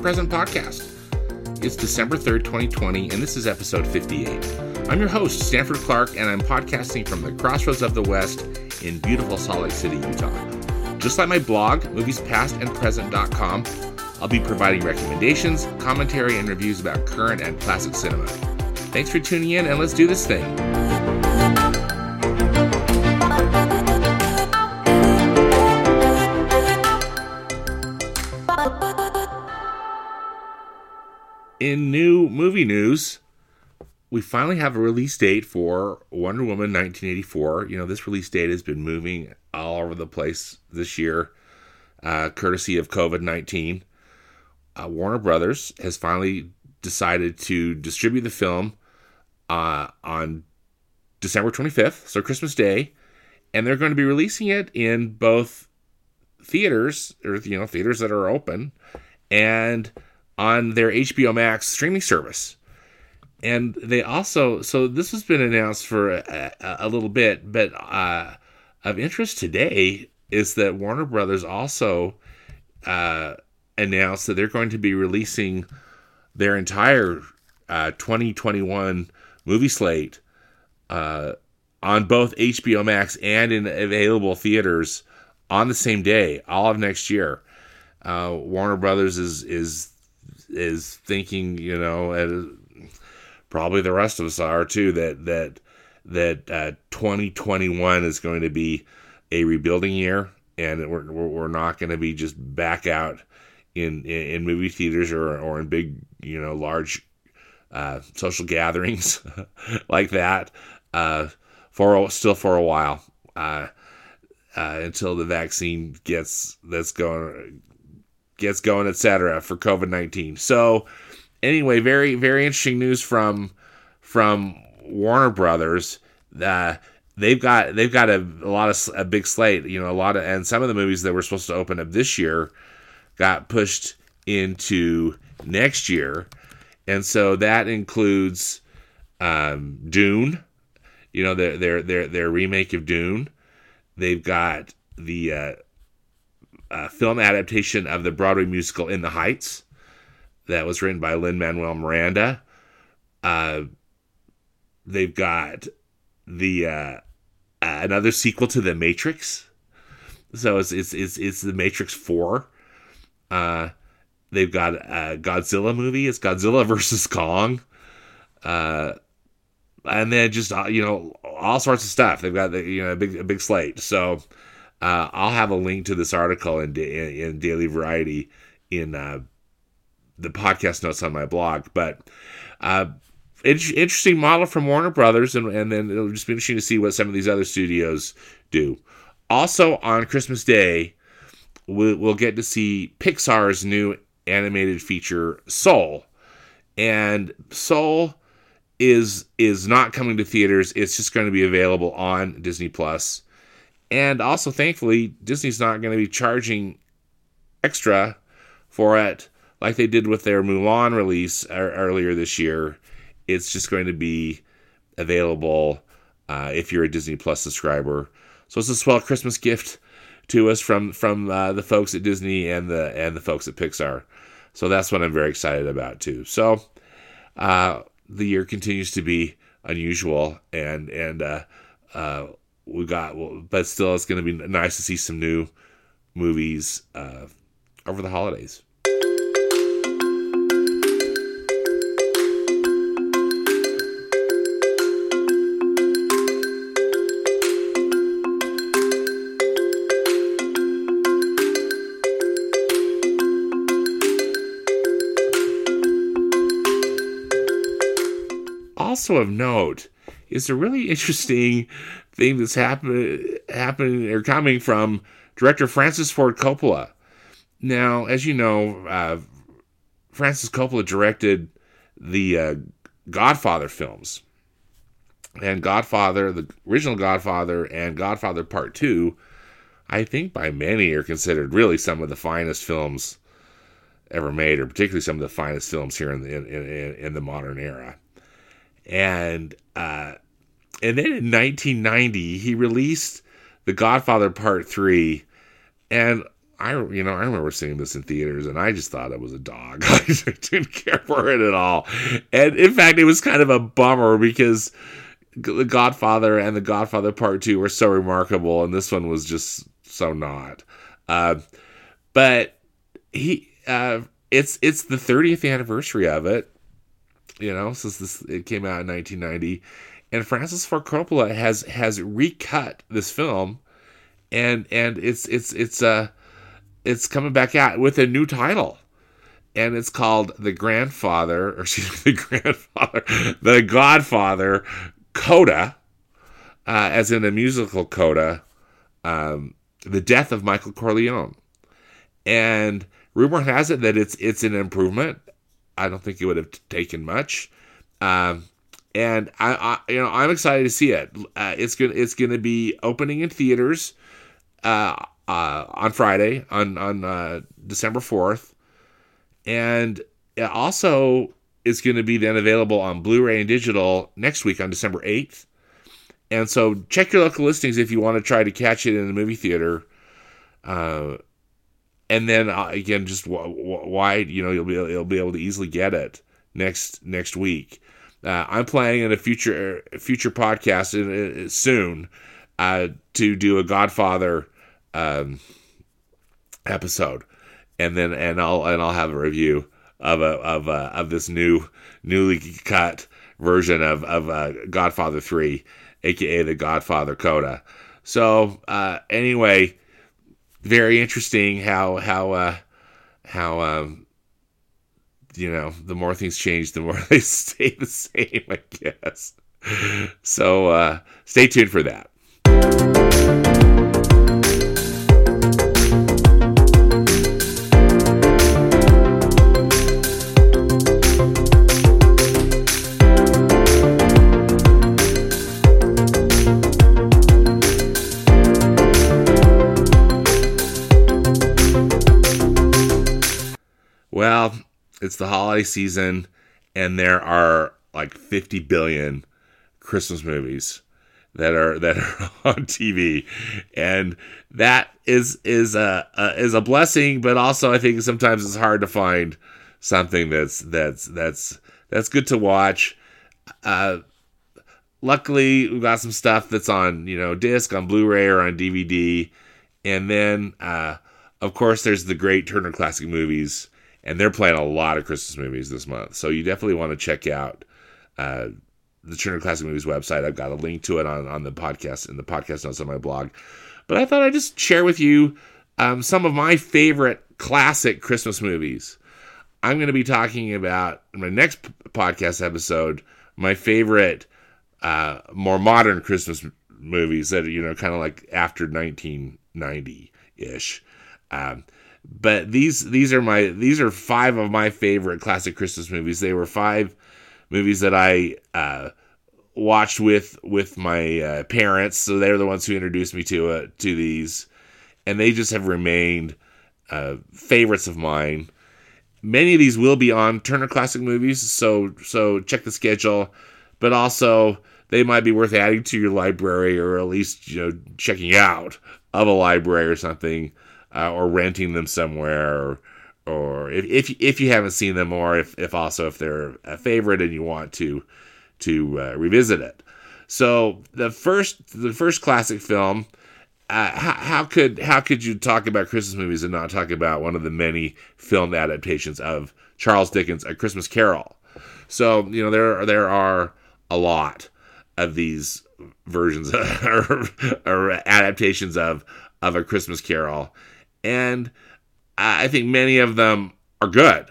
Present podcast. It's December 3rd, 2020, and this is episode 58. I'm your host, Stanford Clark, and I'm podcasting from the crossroads of the West in beautiful Salt Lake City, Utah. Just like my blog, moviespastandpresent.com, I'll be providing recommendations, commentary, and reviews about current and classic cinema. Thanks for tuning in, and let's do this thing. Movie news, we finally have a release date for Wonder Woman 1984. You know, this release date has been moving all over the place this year, uh, courtesy of COVID 19. Uh, Warner Brothers has finally decided to distribute the film uh, on December 25th, so Christmas Day, and they're going to be releasing it in both theaters, or you know, theaters that are open, and on their HBO Max streaming service. And they also, so this has been announced for a, a, a little bit, but uh, of interest today is that Warner Brothers also uh, announced that they're going to be releasing their entire uh, 2021 movie slate uh, on both HBO Max and in available theaters on the same day, all of next year. Uh, Warner Brothers is is is thinking, you know, and probably the rest of us are too, that that that uh, 2021 is going to be a rebuilding year, and we're we're not going to be just back out in, in, movie theaters or or in big you know large uh, social gatherings like that uh, for still for a while uh, uh, until the vaccine gets that's going gets going, etc. for COVID nineteen. So anyway, very very interesting news from from Warner Brothers. That they've got they've got a, a lot of a big slate. You know, a lot of and some of the movies that were supposed to open up this year got pushed into next year, and so that includes um, Dune. You know, their their their their remake of Dune. They've got the uh, uh, film adaptation of the Broadway musical In the Heights that was written by Lin Manuel Miranda. Uh, they've got the uh, another sequel to The Matrix. So it's it's it's, it's The Matrix Four. Uh, they've got a Godzilla movie. It's Godzilla versus Kong. Uh, and then just uh, you know all sorts of stuff. They've got the, you know a big a big slate. So uh, I'll have a link to this article in in Daily Variety in uh, the podcast notes on my blog. But uh, interesting model from Warner Brothers, and, and then it'll just be interesting to see what some of these other studios do. Also on Christmas Day, we'll, we'll get to see Pixar's new animated feature Soul, and Soul is is not coming to theaters. It's just going to be available on Disney Plus. And also, thankfully, Disney's not going to be charging extra for it like they did with their Mulan release earlier this year. It's just going to be available uh, if you're a Disney Plus subscriber. So it's a swell Christmas gift to us from from uh, the folks at Disney and the and the folks at Pixar. So that's what I'm very excited about too. So uh, the year continues to be unusual, and and uh, uh, we got, well, but still, it's going to be nice to see some new movies uh, over the holidays. also of note is a really interesting thing that's happening happening or coming from director Francis Ford Coppola. Now, as you know, uh, Francis Coppola directed the uh, Godfather films, and Godfather, the original Godfather, and Godfather Part Two. I think by many are considered really some of the finest films ever made, or particularly some of the finest films here in the, in, in, in the modern era and uh, and then in 1990 he released The Godfather Part Three, and I you know I remember seeing this in theaters and I just thought it was a dog. I didn't care for it at all, and in fact, it was kind of a bummer because the Godfather and the Godfather Part Two were so remarkable, and this one was just so not. Uh, but he, uh, it's it's the 30th anniversary of it. You know, since this it came out in 1990, and Francis Ford Coppola has has recut this film, and and it's it's it's uh it's coming back out with a new title and it's called The Grandfather, or excuse me, The Grandfather, The Godfather Coda, uh, as in a musical coda, um, The Death of Michael Corleone. And rumor has it that it's it's an improvement. I don't think it would have taken much. Um, and I, I, you know, I'm excited to see it. Uh, it's gonna it's gonna be opening in theaters uh, uh, on Friday on on uh, December fourth, and it also it's going to be then available on Blu-ray and digital next week on December eighth. And so check your local listings if you want to try to catch it in the movie theater. Uh, and then uh, again, just why you know you'll be you'll be able to easily get it next next week. Uh, I'm planning in a future future podcast in, in, soon uh, to do a Godfather um, episode, and then and I'll and I'll have a review of a of a, of this new newly cut version of of uh, Godfather Three, aka the Godfather Coda. So uh, anyway, very interesting how how uh, how um, you know the more things change, the more they stay the same. I guess. So uh, stay tuned for that. It's the holiday season and there are like 50 billion Christmas movies that are that are on TV, and that is is a, a, is a blessing, but also I think sometimes it's hard to find something that's that's that's that's good to watch. Uh, luckily, we've got some stuff that's on you know disc, on Blu-ray, or on DVD, and then uh, of course there's the great Turner Classic Movies and they're playing a lot of Christmas movies this month. So you definitely want to check out uh, the Turner Classic Movies website. I've got a link to it on, on the podcast in the podcast notes on my blog. But I thought I'd just share with you um, some of my favorite classic Christmas movies. I'm going to be talking about in my next podcast episode my favorite uh, more modern Christmas movies that are, you know, kind of like after 1990 ish. Um, but these these are my these are five of my favorite classic Christmas movies. They were five movies that I uh, watched with with my uh, parents, so they're the ones who introduced me to uh, to these, and they just have remained uh, favorites of mine. Many of these will be on Turner Classic Movies, so so check the schedule. But also, they might be worth adding to your library, or at least you know checking out of a library or something uh, or renting them somewhere or or if, if if you haven't seen them or if, if also if they're a favorite and you want to to uh, revisit it. So the first the first classic film uh, how, how, could how could you talk about Christmas movies and not talk about one of the many film adaptations of Charles Dickens' A Christmas Carol? So you know there there are a lot of these versions or, or adaptations of of A Christmas Carol, and I think many of them are good.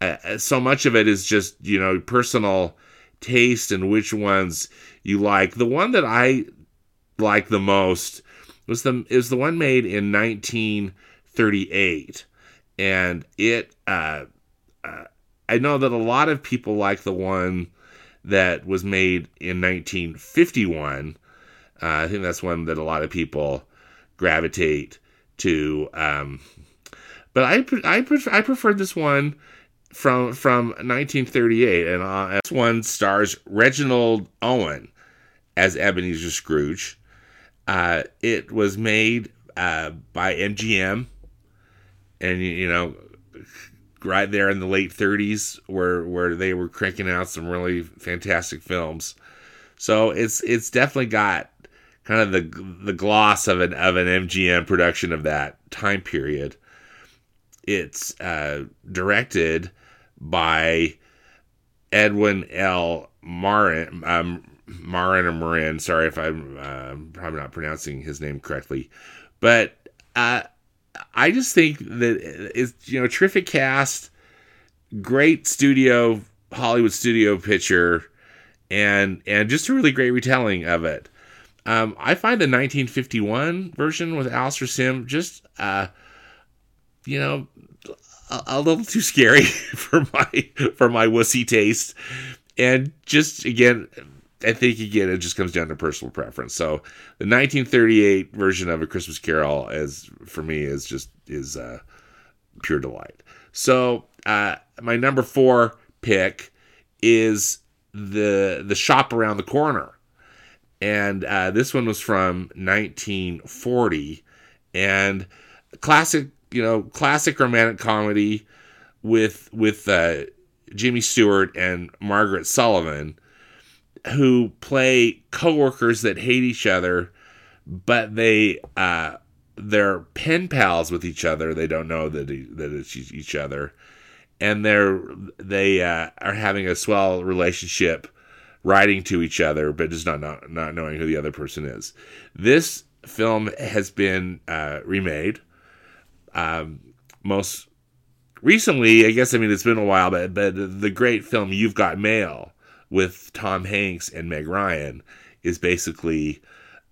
Uh, so much of it is just you know personal taste and which ones you like. The one that I like the most was the is the one made in 1938, and it. Uh, uh, I know that a lot of people like the one that was made in 1951. Uh, I think that's one that a lot of people gravitate to. Um, but I I prefer, I preferred this one from from 1938, and uh, this one stars Reginald Owen as Ebenezer Scrooge. Uh, it was made uh, by MGM, and you know, right there in the late 30s, where where they were cranking out some really fantastic films. So it's it's definitely got kind of the the gloss of an of an MGM production of that time period. It's uh, directed by Edwin L. Marin, um, Marin or Marin. Sorry if I'm uh, probably not pronouncing his name correctly, but uh, I just think that it's you know terrific cast, great studio Hollywood studio picture, and and just a really great retelling of it. Um, I find the 1951 version with Alastair Sim just, uh, you know, a, a, little too scary for my for my wussy taste, and just again, I think again it just comes down to personal preference. So the 1938 version of A Christmas Carol is for me is just is uh, pure delight. So uh, my number four pick is the the shop around the corner and uh, this one was from 1940 and classic you know classic romantic comedy with with uh, Jimmy Stewart and Margaret Sullavan who play coworkers that hate each other but they uh, they're pen pals with each other. They don't know that that it's each other. And they're they uh, are having a swell relationship writing to each other, but just not, not, not knowing who the other person is. This film has been uh, remade. Um, most recently, I guess, I mean, it's been a while, but, but the great film You've Got Mail with Tom Hanks and Meg Ryan is basically,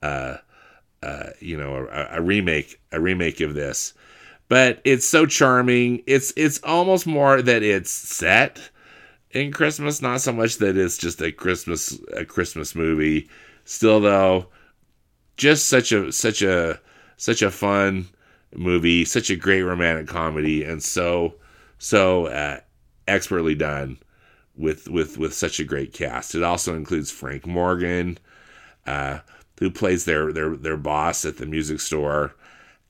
uh, uh, you know, a, a remake, a remake of this. But it's so charming. It's it's almost more that it's set in Christmas. Not so much that it's just a Christmas a Christmas movie. Still though, just such a such a such a fun movie, such a great romantic comedy, and so so uh, expertly done with with with such a great cast. It also includes Frank Morgan, uh, who plays their their their boss at the music store,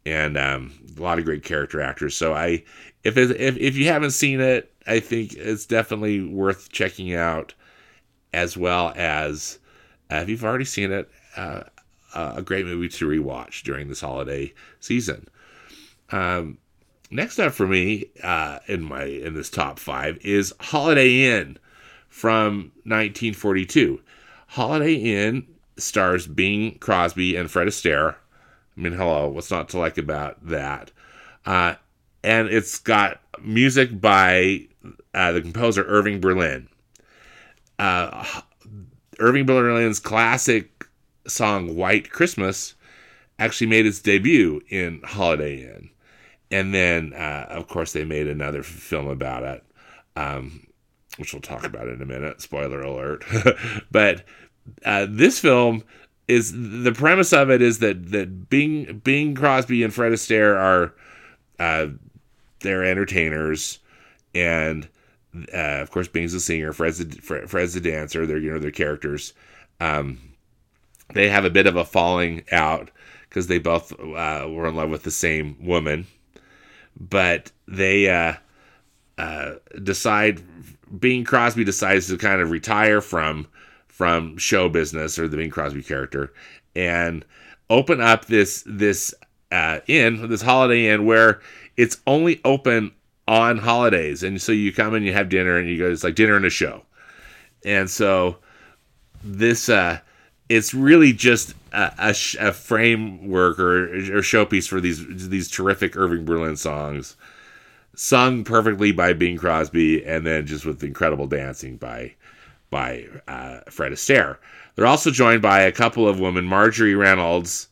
and um, a lot of great character actors. So I, if if if you haven't seen it, I think it's definitely worth checking out, as well as uh, if you've already seen it, uh, a great movie to rewatch during this holiday season. Um, next up for me uh, in my in this top five is Holiday Inn from 1942. Holiday Inn stars Bing Crosby and Fred Astaire. I mean, hello, what's not to like about that? Uh, and it's got music by uh, the composer Irving Berlin. Uh, Irving Berlin's classic song "White Christmas" actually made its debut in Holiday Inn, and then uh, of course they made another film about it, um, which we'll talk about in a minute. Spoiler alert! but uh, this film is the premise of it is that that Bing Bing Crosby and Fred Astaire are uh, they're entertainers, and uh, of course, Bing's a singer, Fred's a, Fred's dancer. They're you know their characters. Um, they have a bit of a falling out because they both uh, were in love with the same woman, but they uh, uh, decide. Bing Crosby decides to kind of retire from from show business or the Bing Crosby character and open up this this uh, inn, this Holiday Inn, where it's only open on holidays, and so you come and you have dinner, and you go it's like dinner and a show, and so this uh, it's really just a, a, a framework or, or showpiece for these these terrific Irving Berlin songs, sung perfectly by Bing Crosby, and then just with incredible dancing by by uh, Fred Astaire. They're also joined by a couple of women, Marjorie Reynolds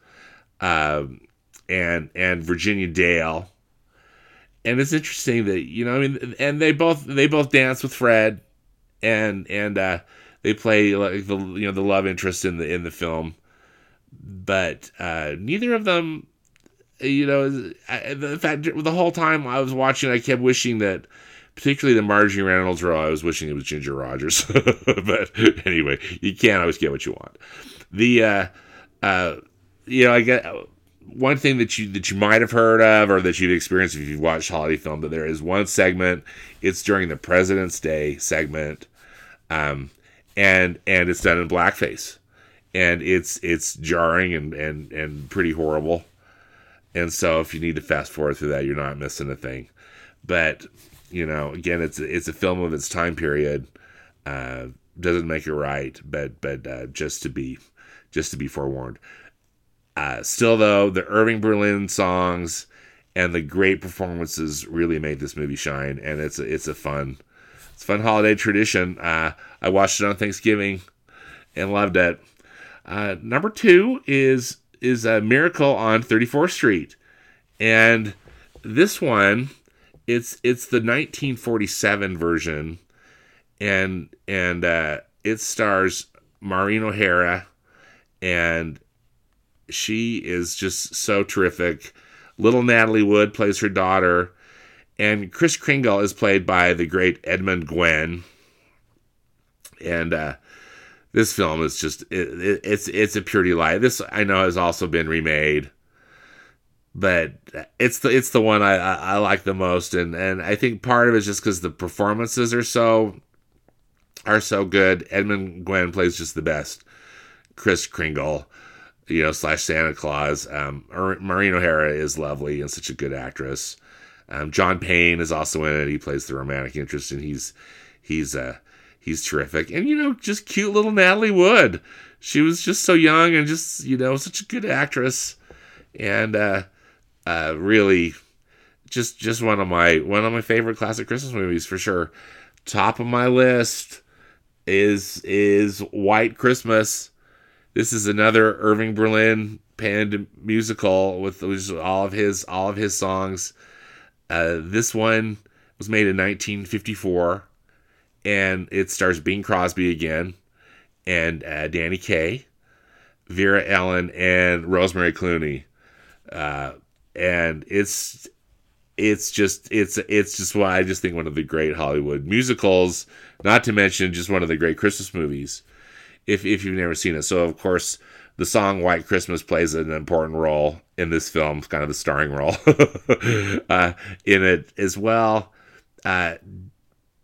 um, and and Virginia Dale, and it's interesting that you know I mean and they both they both dance with Fred and and uh, they play like the you know the love interest in the in the film. But uh, neither of them you know I, the fact the whole time I was watching I kept wishing that particularly the Marjorie Reynolds role I was wishing it was Ginger Rogers. But anyway you can't always get what you want. The uh, uh, you know I get one thing that you that you might have heard of or that you've experienced if you've watched holiday film that there is one segment it's during the president's day segment um, and and it's done in blackface. And it's it's jarring and and and pretty horrible. And so if you need to fast forward through that you're not missing a thing. But you know again it's it's a film of its time period. Uh, doesn't make it right but but uh, just to be just to be forewarned uh, still, though, the Irving Berlin songs and the great performances really made this movie shine, and it's a, it's a fun, it's a fun holiday tradition. Uh, I watched it on Thanksgiving and loved it. Uh, number two is is a Miracle on 34th Street, and this one, it's it's the 1947 version, and and uh, it stars Maureen O'Hara and she is just so terrific. Little Natalie Wood plays her daughter, and Kris Kringle is played by the great Edmund Gwenn. And uh, this film is just it, it, it's it's a pure delight. This I know has also been remade, but it's the it's the one I, I, I like the most, and and I think part of it is just because the performances are so are so good. Edmund Gwenn plays just the best. Kris Kringle you know, slash Santa Claus. Um, Maureen O'Hara is lovely and such a good actress. Um, John Payne is also in it. He plays the romantic interest, and he's he's uh he's terrific. And you know, just cute little Natalie Wood. She was just so young and just you know such a good actress, and uh, uh, really just just one of my one of my favorite classic Christmas movies for sure. Top of my list is is White Christmas this is another Irving Berlin panned musical with all of his all of his songs. Uh, this one was made in 1954, and it stars Bing Crosby again, and uh, Danny Kaye, Vera Ellen, and Rosemary Clooney. Uh, and it's it's just it's it's just why I just think one of the great Hollywood musicals, not to mention just one of the great Christmas movies if if you've never seen it. So of course, the song "White Christmas" plays an important role in this film, kind of the starring role uh, in it as well. Uh,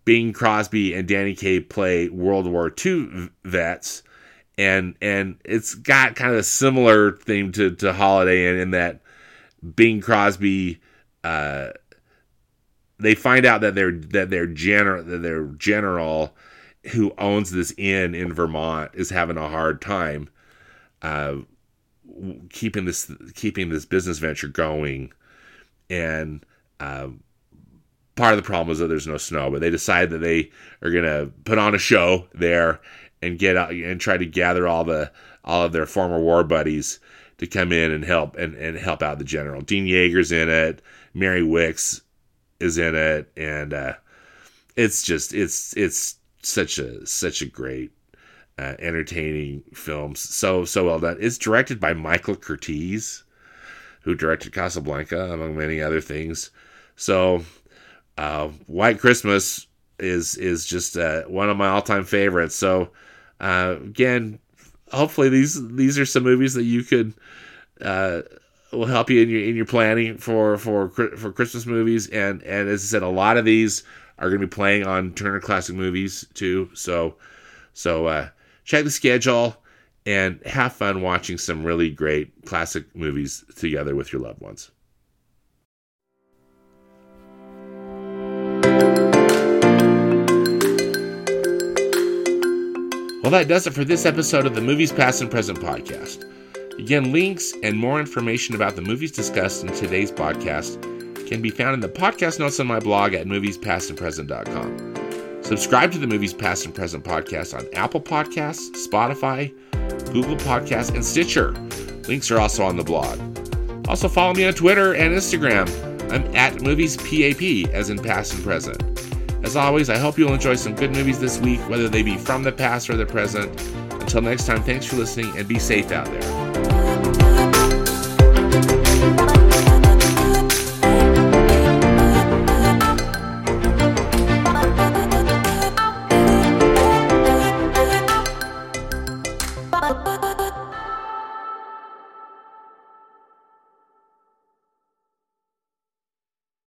Bing Crosby and Danny Kaye play World War II vets, and and it's got kind of a similar theme to to Holiday Inn, in that Bing Crosby. Uh, they find out that their that their general that their general who owns this inn in Vermont is having a hard time uh, keeping this keeping this business venture going, and uh, part of the problem is that there's no snow. But they decide that they are gonna put on a show there and get out and try to gather all the all of their former war buddies to come in and help and, and help out the general. Dean Jagger's in it. Mary Wickes is in it, and uh, it's just it's it's such a such a great uh, entertaining film. So so well done. It's directed by michael curtiz who directed casablanca among many other things. So uh, white christmas is is just uh, one of my all-time favorites. So uh, again hopefully these these are some movies that you could uh, will help you in your in your planning for for for Christmas movies and and as I said a lot of these are going to be playing on Turner Classic Movies too. So, so uh, check the schedule and have fun watching some really great classic movies together with your loved ones. Well, that does it for this episode of the Movies Past and Present podcast. Again, links and more information about the movies discussed in today's podcast can be found in the podcast notes on my blog at moviespastandpresent.com. Subscribe to the Movies Past and Present podcast on Apple Podcasts, Spotify, Google Podcasts, and Stitcher. Links are also on the blog. Also, follow me on Twitter and Instagram. I'm at MoviesPAP, as in past and present. As always, I hope you'll enjoy some good movies this week, whether they be from the past or the present. Until next time, thanks for listening and be safe out there.